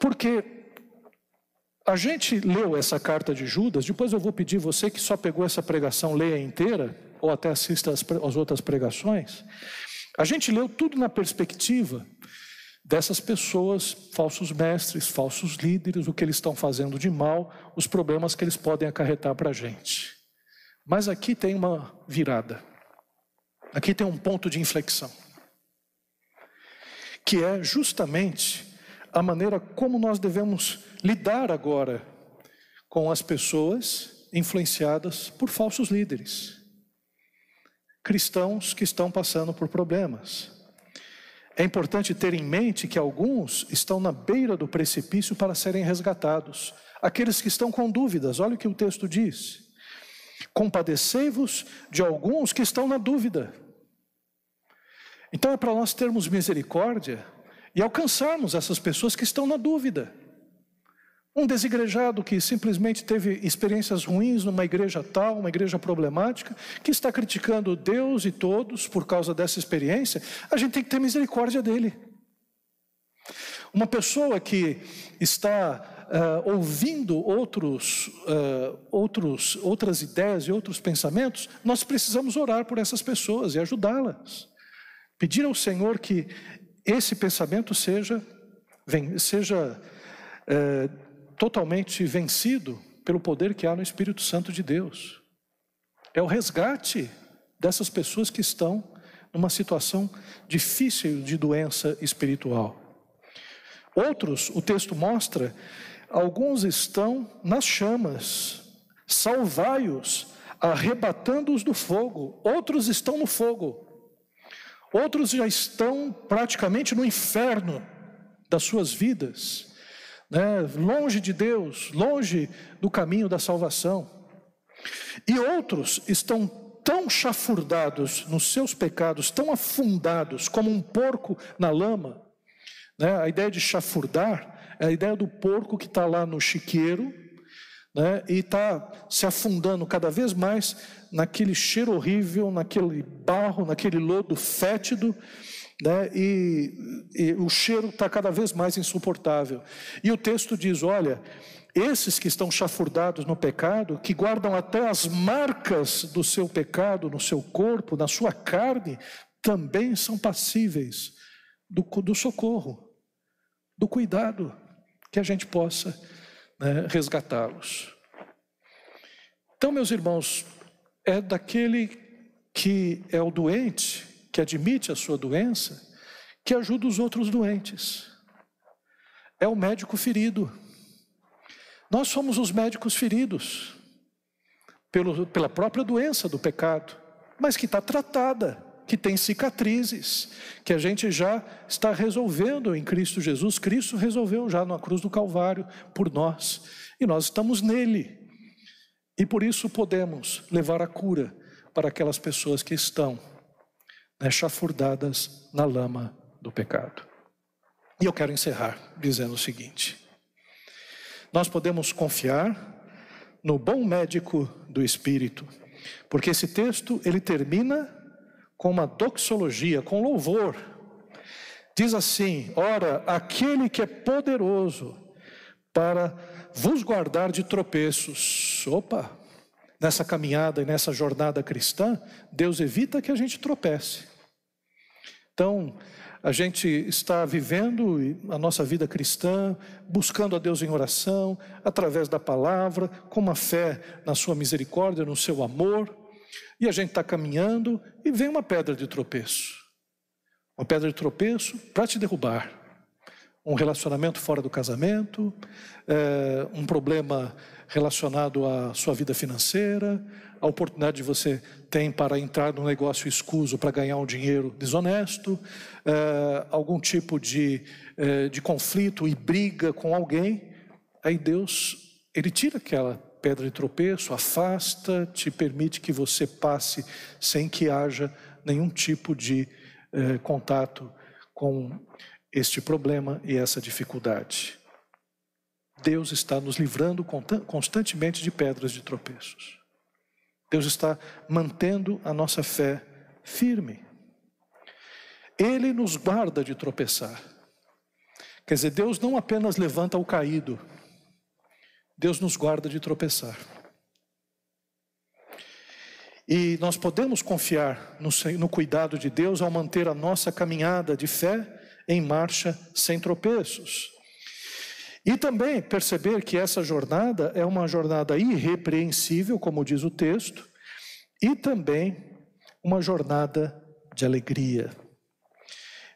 Porque a gente leu essa carta de Judas, depois eu vou pedir você que só pegou essa pregação, leia inteira ou até assista às outras pregações, a gente leu tudo na perspectiva dessas pessoas, falsos mestres, falsos líderes, o que eles estão fazendo de mal, os problemas que eles podem acarretar para a gente. Mas aqui tem uma virada, aqui tem um ponto de inflexão, que é justamente a maneira como nós devemos lidar agora com as pessoas influenciadas por falsos líderes cristãos que estão passando por problemas. É importante ter em mente que alguns estão na beira do precipício para serem resgatados. Aqueles que estão com dúvidas, olha o que o texto diz. Compadecei-vos de alguns que estão na dúvida. Então é para nós termos misericórdia e alcançarmos essas pessoas que estão na dúvida. Um desigrejado que simplesmente teve experiências ruins numa igreja tal, uma igreja problemática, que está criticando Deus e todos por causa dessa experiência, a gente tem que ter misericórdia dele. Uma pessoa que está uh, ouvindo outros, uh, outros, outras ideias e outros pensamentos, nós precisamos orar por essas pessoas e ajudá-las. Pedir ao Senhor que esse pensamento seja, seja uh, totalmente vencido pelo poder que há no Espírito Santo de Deus. É o resgate dessas pessoas que estão numa situação difícil de doença espiritual. Outros, o texto mostra, alguns estão nas chamas, salvai-os, arrebatando-os do fogo. Outros estão no fogo. Outros já estão praticamente no inferno das suas vidas né, longe de Deus, longe do caminho da salvação. E outros estão tão chafurdados nos seus pecados, tão afundados como um porco na lama. Né? A ideia de chafurdar É a ideia do porco que está lá no chiqueiro né, e está se afundando cada vez mais naquele cheiro horrível, naquele barro, naquele lodo fétido, né, e, e o cheiro está cada vez mais insuportável. E o texto diz: olha, esses que estão chafurdados no pecado, que guardam até as marcas do seu pecado no seu corpo, na sua carne, também são passíveis do, do socorro, do cuidado, que a gente possa né, resgatá-los. Então, meus irmãos, é daquele que é o doente, que admite a sua doença, que ajuda os outros doentes. É o médico ferido. Nós somos os médicos feridos pelo, pela própria doença do pecado, mas que está tratada que tem cicatrizes, que a gente já está resolvendo em Cristo Jesus. Cristo resolveu já na cruz do Calvário por nós, e nós estamos nele. E por isso podemos levar a cura para aquelas pessoas que estão né, chafurdadas na lama do pecado. E eu quero encerrar dizendo o seguinte: nós podemos confiar no bom médico do Espírito, porque esse texto ele termina com uma doxologia, com louvor. Diz assim: Ora, aquele que é poderoso para vos guardar de tropeços. Opa! Nessa caminhada e nessa jornada cristã, Deus evita que a gente tropece. Então, a gente está vivendo a nossa vida cristã, buscando a Deus em oração, através da palavra, com uma fé na Sua misericórdia, no Seu amor. E a gente está caminhando e vem uma pedra de tropeço. Uma pedra de tropeço para te derrubar. Um relacionamento fora do casamento, é, um problema relacionado à sua vida financeira, a oportunidade que você tem para entrar num negócio escuso para ganhar um dinheiro desonesto, é, algum tipo de, é, de conflito e briga com alguém. Aí Deus, Ele tira aquela pedra de tropeço, afasta, te permite que você passe sem que haja nenhum tipo de eh, contato com este problema e essa dificuldade. Deus está nos livrando constantemente de pedras de tropeços. Deus está mantendo a nossa fé firme. Ele nos guarda de tropeçar. Quer dizer, Deus não apenas levanta o caído, Deus nos guarda de tropeçar. E nós podemos confiar no, no, cuidado de Deus ao manter a nossa caminhada de fé em marcha sem tropeços. E também perceber que essa jornada é uma jornada irrepreensível, como diz o texto, e também uma jornada de alegria.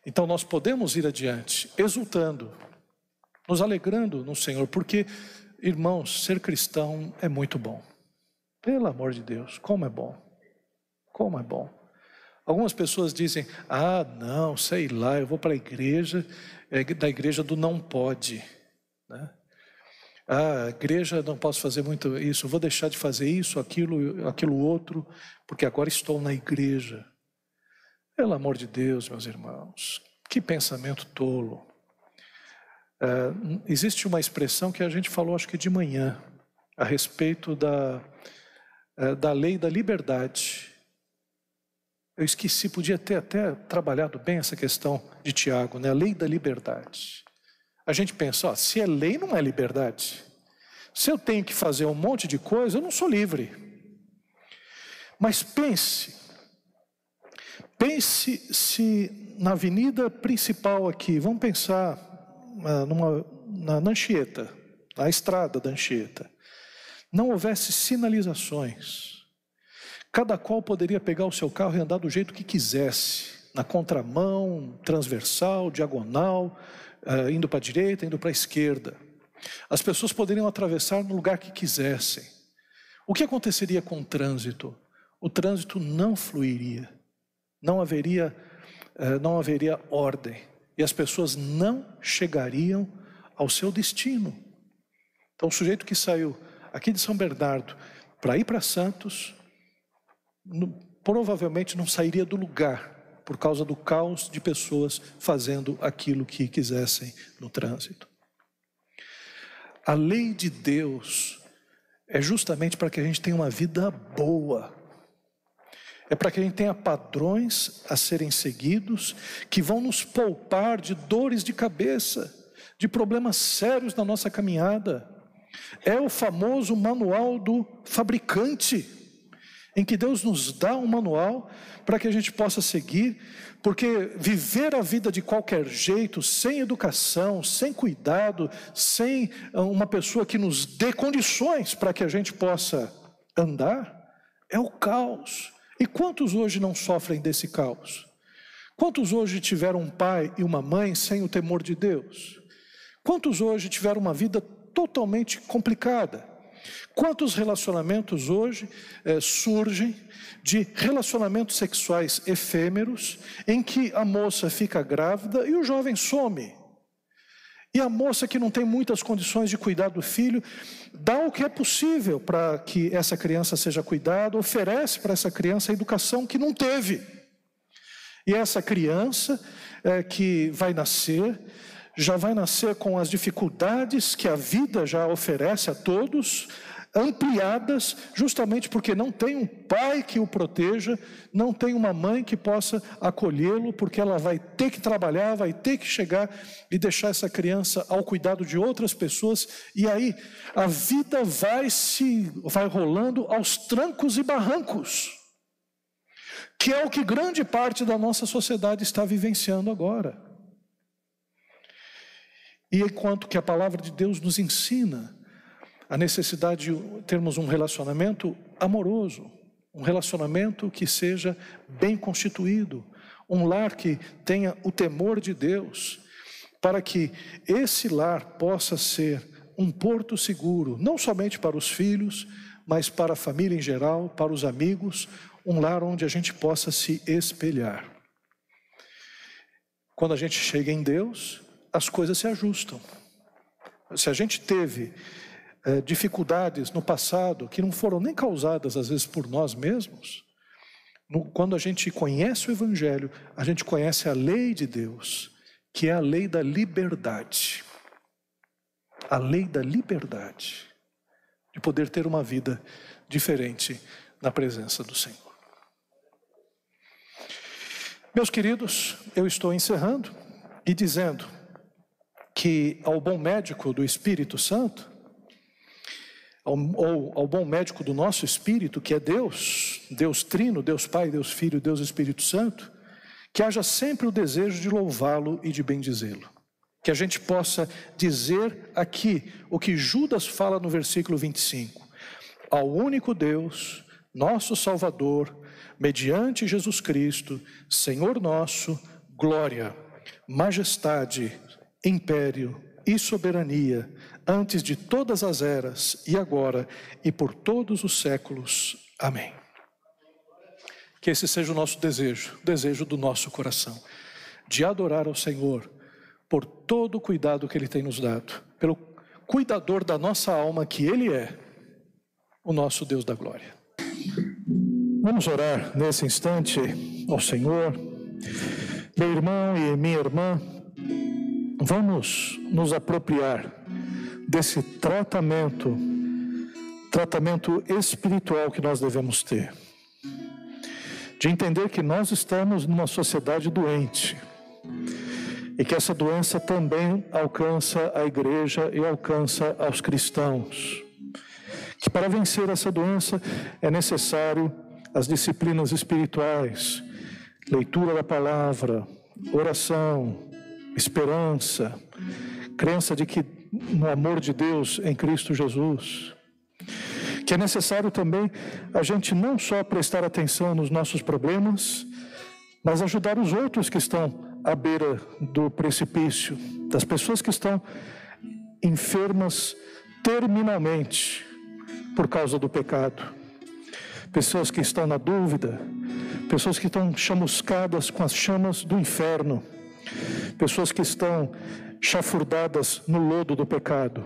Então nós podemos ir adiante, exultando, nos alegrando no Senhor, porque Irmãos, ser cristão é muito bom. Pelo amor de Deus, como é bom. Como é bom. Algumas pessoas dizem: ah, não, sei lá, eu vou para a igreja, é da igreja do não pode. Né? Ah, igreja não posso fazer muito isso, vou deixar de fazer isso, aquilo, aquilo outro, porque agora estou na igreja. Pelo amor de Deus, meus irmãos, que pensamento tolo. Uh, existe uma expressão que a gente falou, acho que de manhã, a respeito da, uh, da lei da liberdade. Eu esqueci, podia ter até trabalhado bem essa questão de Tiago, né? a lei da liberdade. A gente pensa, ó, se é lei, não é liberdade. Se eu tenho que fazer um monte de coisa, eu não sou livre. Mas pense, pense se na avenida principal aqui, vamos pensar numa, na Anchieta, na estrada da Anchieta, não houvesse sinalizações, cada qual poderia pegar o seu carro e andar do jeito que quisesse, na contramão, transversal, diagonal, uh, indo para a direita, indo para a esquerda. As pessoas poderiam atravessar no lugar que quisessem. O que aconteceria com o trânsito? O trânsito não fluiria, não haveria, uh, não haveria ordem e as pessoas não chegariam ao seu destino. Então, o sujeito que saiu aqui de São Bernardo para ir para Santos, no, provavelmente não sairia do lugar por causa do caos de pessoas fazendo aquilo que quisessem no trânsito. A lei de Deus é justamente para que a gente tenha uma vida boa. É para que a gente tenha padrões a serem seguidos que vão nos poupar de dores de cabeça, de problemas sérios na nossa caminhada. É o famoso manual do fabricante, em que Deus nos dá um manual para que a gente possa seguir, porque viver a vida de qualquer jeito, sem educação, sem cuidado, sem ah, uma pessoa que nos dê condições para que a gente possa andar, é o caos. E quantos hoje não sofrem desse caos? Quantos hoje tiveram um pai e uma mãe sem o temor de Deus? Quantos hoje tiveram uma vida totalmente complicada? Quantos relacionamentos hoje eh, surgem de relacionamentos sexuais efêmeros, em que a moça fica grávida e o jovem some? E a moça que não tem muitas condições de cuidar do filho, dá o que é possível para que essa criança seja cuidada, oferece para essa criança a educação que não teve. E essa criança é, que vai nascer, já vai nascer com as dificuldades que a vida já oferece a todos, ampliadas, justamente porque não tem um pai que o proteja, não tem uma mãe que possa acolhê-lo, porque ela vai ter que trabalhar, vai ter que chegar e deixar essa criança ao cuidado de outras pessoas, e aí a vida vai se vai rolando aos trancos e barrancos. Que é o que grande parte da nossa sociedade está vivenciando agora. E enquanto que a palavra de Deus nos ensina a necessidade de termos um relacionamento amoroso, um relacionamento que seja bem constituído, um lar que tenha o temor de Deus, para que esse lar possa ser um porto seguro, não somente para os filhos, mas para a família em geral, para os amigos, um lar onde a gente possa se espelhar. Quando a gente chega em Deus, as coisas se ajustam. Se a gente teve é, dificuldades no passado que não foram nem causadas às vezes por nós mesmos, no, quando a gente conhece o Evangelho, a gente conhece a lei de Deus, que é a lei da liberdade. A lei da liberdade, de poder ter uma vida diferente na presença do Senhor. Meus queridos, eu estou encerrando e dizendo que ao bom médico do Espírito Santo, ao, ou ao bom médico do nosso espírito, que é Deus, Deus Trino, Deus Pai, Deus Filho, Deus Espírito Santo, que haja sempre o desejo de louvá-lo e de bendizê-lo. Que a gente possa dizer aqui o que Judas fala no versículo 25: Ao único Deus, nosso Salvador, mediante Jesus Cristo, Senhor nosso, glória, majestade, império e soberania antes de todas as eras, e agora e por todos os séculos. Amém. Que esse seja o nosso desejo, o desejo do nosso coração, de adorar ao Senhor por todo o cuidado que Ele tem nos dado, pelo cuidador da nossa alma que Ele é, o nosso Deus da glória. Vamos orar nesse instante ao Senhor. Meu irmão e minha irmã, vamos nos apropriar desse tratamento, tratamento espiritual que nós devemos ter. De entender que nós estamos numa sociedade doente e que essa doença também alcança a igreja e alcança aos cristãos. Que para vencer essa doença é necessário as disciplinas espirituais, leitura da palavra, oração, esperança, crença de que no amor de Deus em Cristo Jesus. Que é necessário também a gente não só prestar atenção nos nossos problemas, mas ajudar os outros que estão à beira do precipício, das pessoas que estão enfermas terminalmente por causa do pecado, pessoas que estão na dúvida, pessoas que estão chamuscadas com as chamas do inferno, pessoas que estão chafurdadas no lodo do pecado.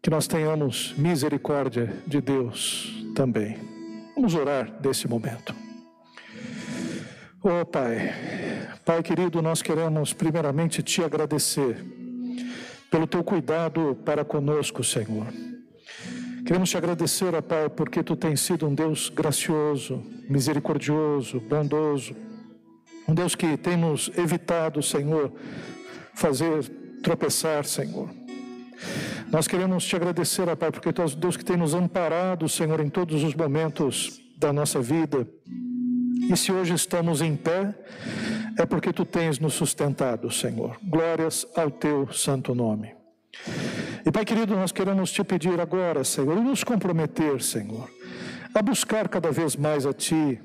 Que nós tenhamos misericórdia de Deus também. Vamos orar desse momento. Oh Pai, Pai querido, nós queremos primeiramente te agradecer pelo teu cuidado para conosco, Senhor. Queremos te agradecer, ó Pai, porque tu tens sido um Deus gracioso, misericordioso, bondoso, um Deus que tem nos evitado, Senhor, fazer tropeçar, Senhor. Nós queremos te agradecer, ó Pai, porque tu és Deus que tem nos amparado, Senhor, em todos os momentos da nossa vida. E se hoje estamos em pé, é porque tu tens nos sustentado, Senhor. Glórias ao teu santo nome. E Pai querido, nós queremos te pedir agora, Senhor, e nos comprometer, Senhor, a buscar cada vez mais a Ti,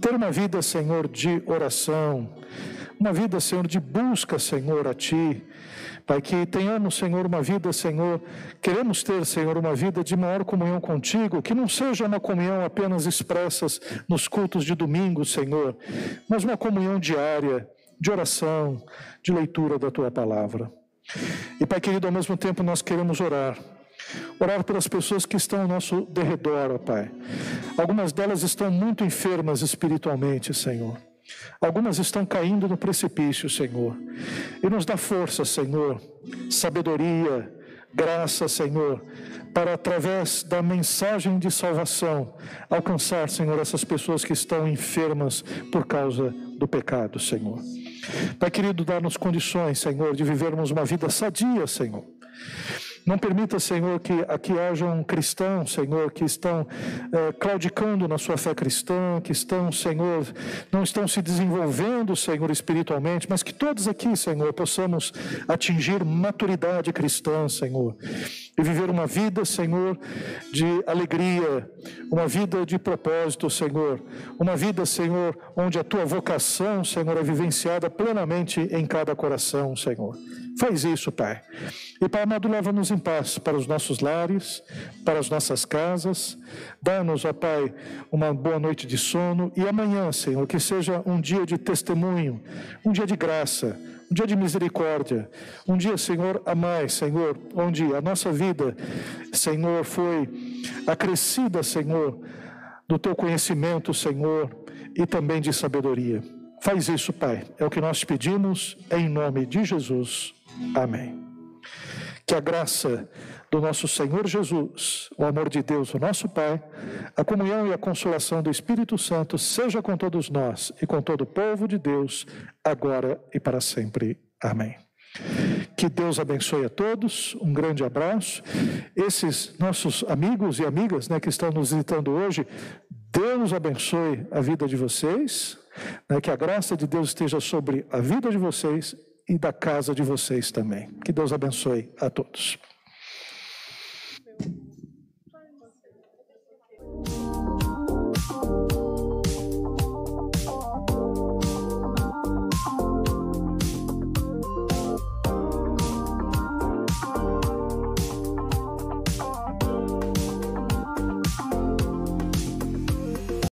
ter uma vida, Senhor, de oração, uma vida, Senhor, de busca, Senhor, a Ti. Pai, que tenhamos, Senhor, uma vida, Senhor, queremos ter, Senhor, uma vida de maior comunhão contigo, que não seja uma comunhão apenas expressas nos cultos de domingo, Senhor, mas uma comunhão diária, de oração, de leitura da tua palavra. E, Pai querido, ao mesmo tempo nós queremos orar. Orar pelas pessoas que estão ao nosso derredor, ó Pai. Algumas delas estão muito enfermas espiritualmente, Senhor. Algumas estão caindo no precipício, Senhor. E nos dá força, Senhor, sabedoria, graça, Senhor, para através da mensagem de salvação alcançar, Senhor, essas pessoas que estão enfermas por causa do pecado, Senhor. Pai querido, dá-nos condições, Senhor, de vivermos uma vida sadia, Senhor. Não permita, Senhor, que aqui hajam cristãos, Senhor, que estão eh, claudicando na sua fé cristã, que estão, Senhor, não estão se desenvolvendo, Senhor, espiritualmente, mas que todos aqui, Senhor, possamos atingir maturidade cristã, Senhor, e viver uma vida, Senhor, de alegria, uma vida de propósito, Senhor, uma vida, Senhor, onde a tua vocação, Senhor, é vivenciada plenamente em cada coração, Senhor. Faz isso, Pai. E, Pai amado, leva-nos em paz para os nossos lares, para as nossas casas. Dá-nos, ó Pai, uma boa noite de sono. E amanhã, Senhor, que seja um dia de testemunho, um dia de graça, um dia de misericórdia, um dia, Senhor, a mais, Senhor, onde a nossa vida, Senhor, foi acrescida, Senhor, do teu conhecimento, Senhor, e também de sabedoria. Faz isso, Pai. É o que nós pedimos em nome de Jesus. Amém. Que a graça do nosso Senhor Jesus, o amor de Deus, o nosso Pai, a comunhão e a consolação do Espírito Santo seja com todos nós e com todo o povo de Deus, agora e para sempre. Amém. Que Deus abençoe a todos, um grande abraço. Esses nossos amigos e amigas né, que estão nos visitando hoje, Deus abençoe a vida de vocês, né, que a graça de Deus esteja sobre a vida de vocês e da casa de vocês também. Que Deus abençoe a todos.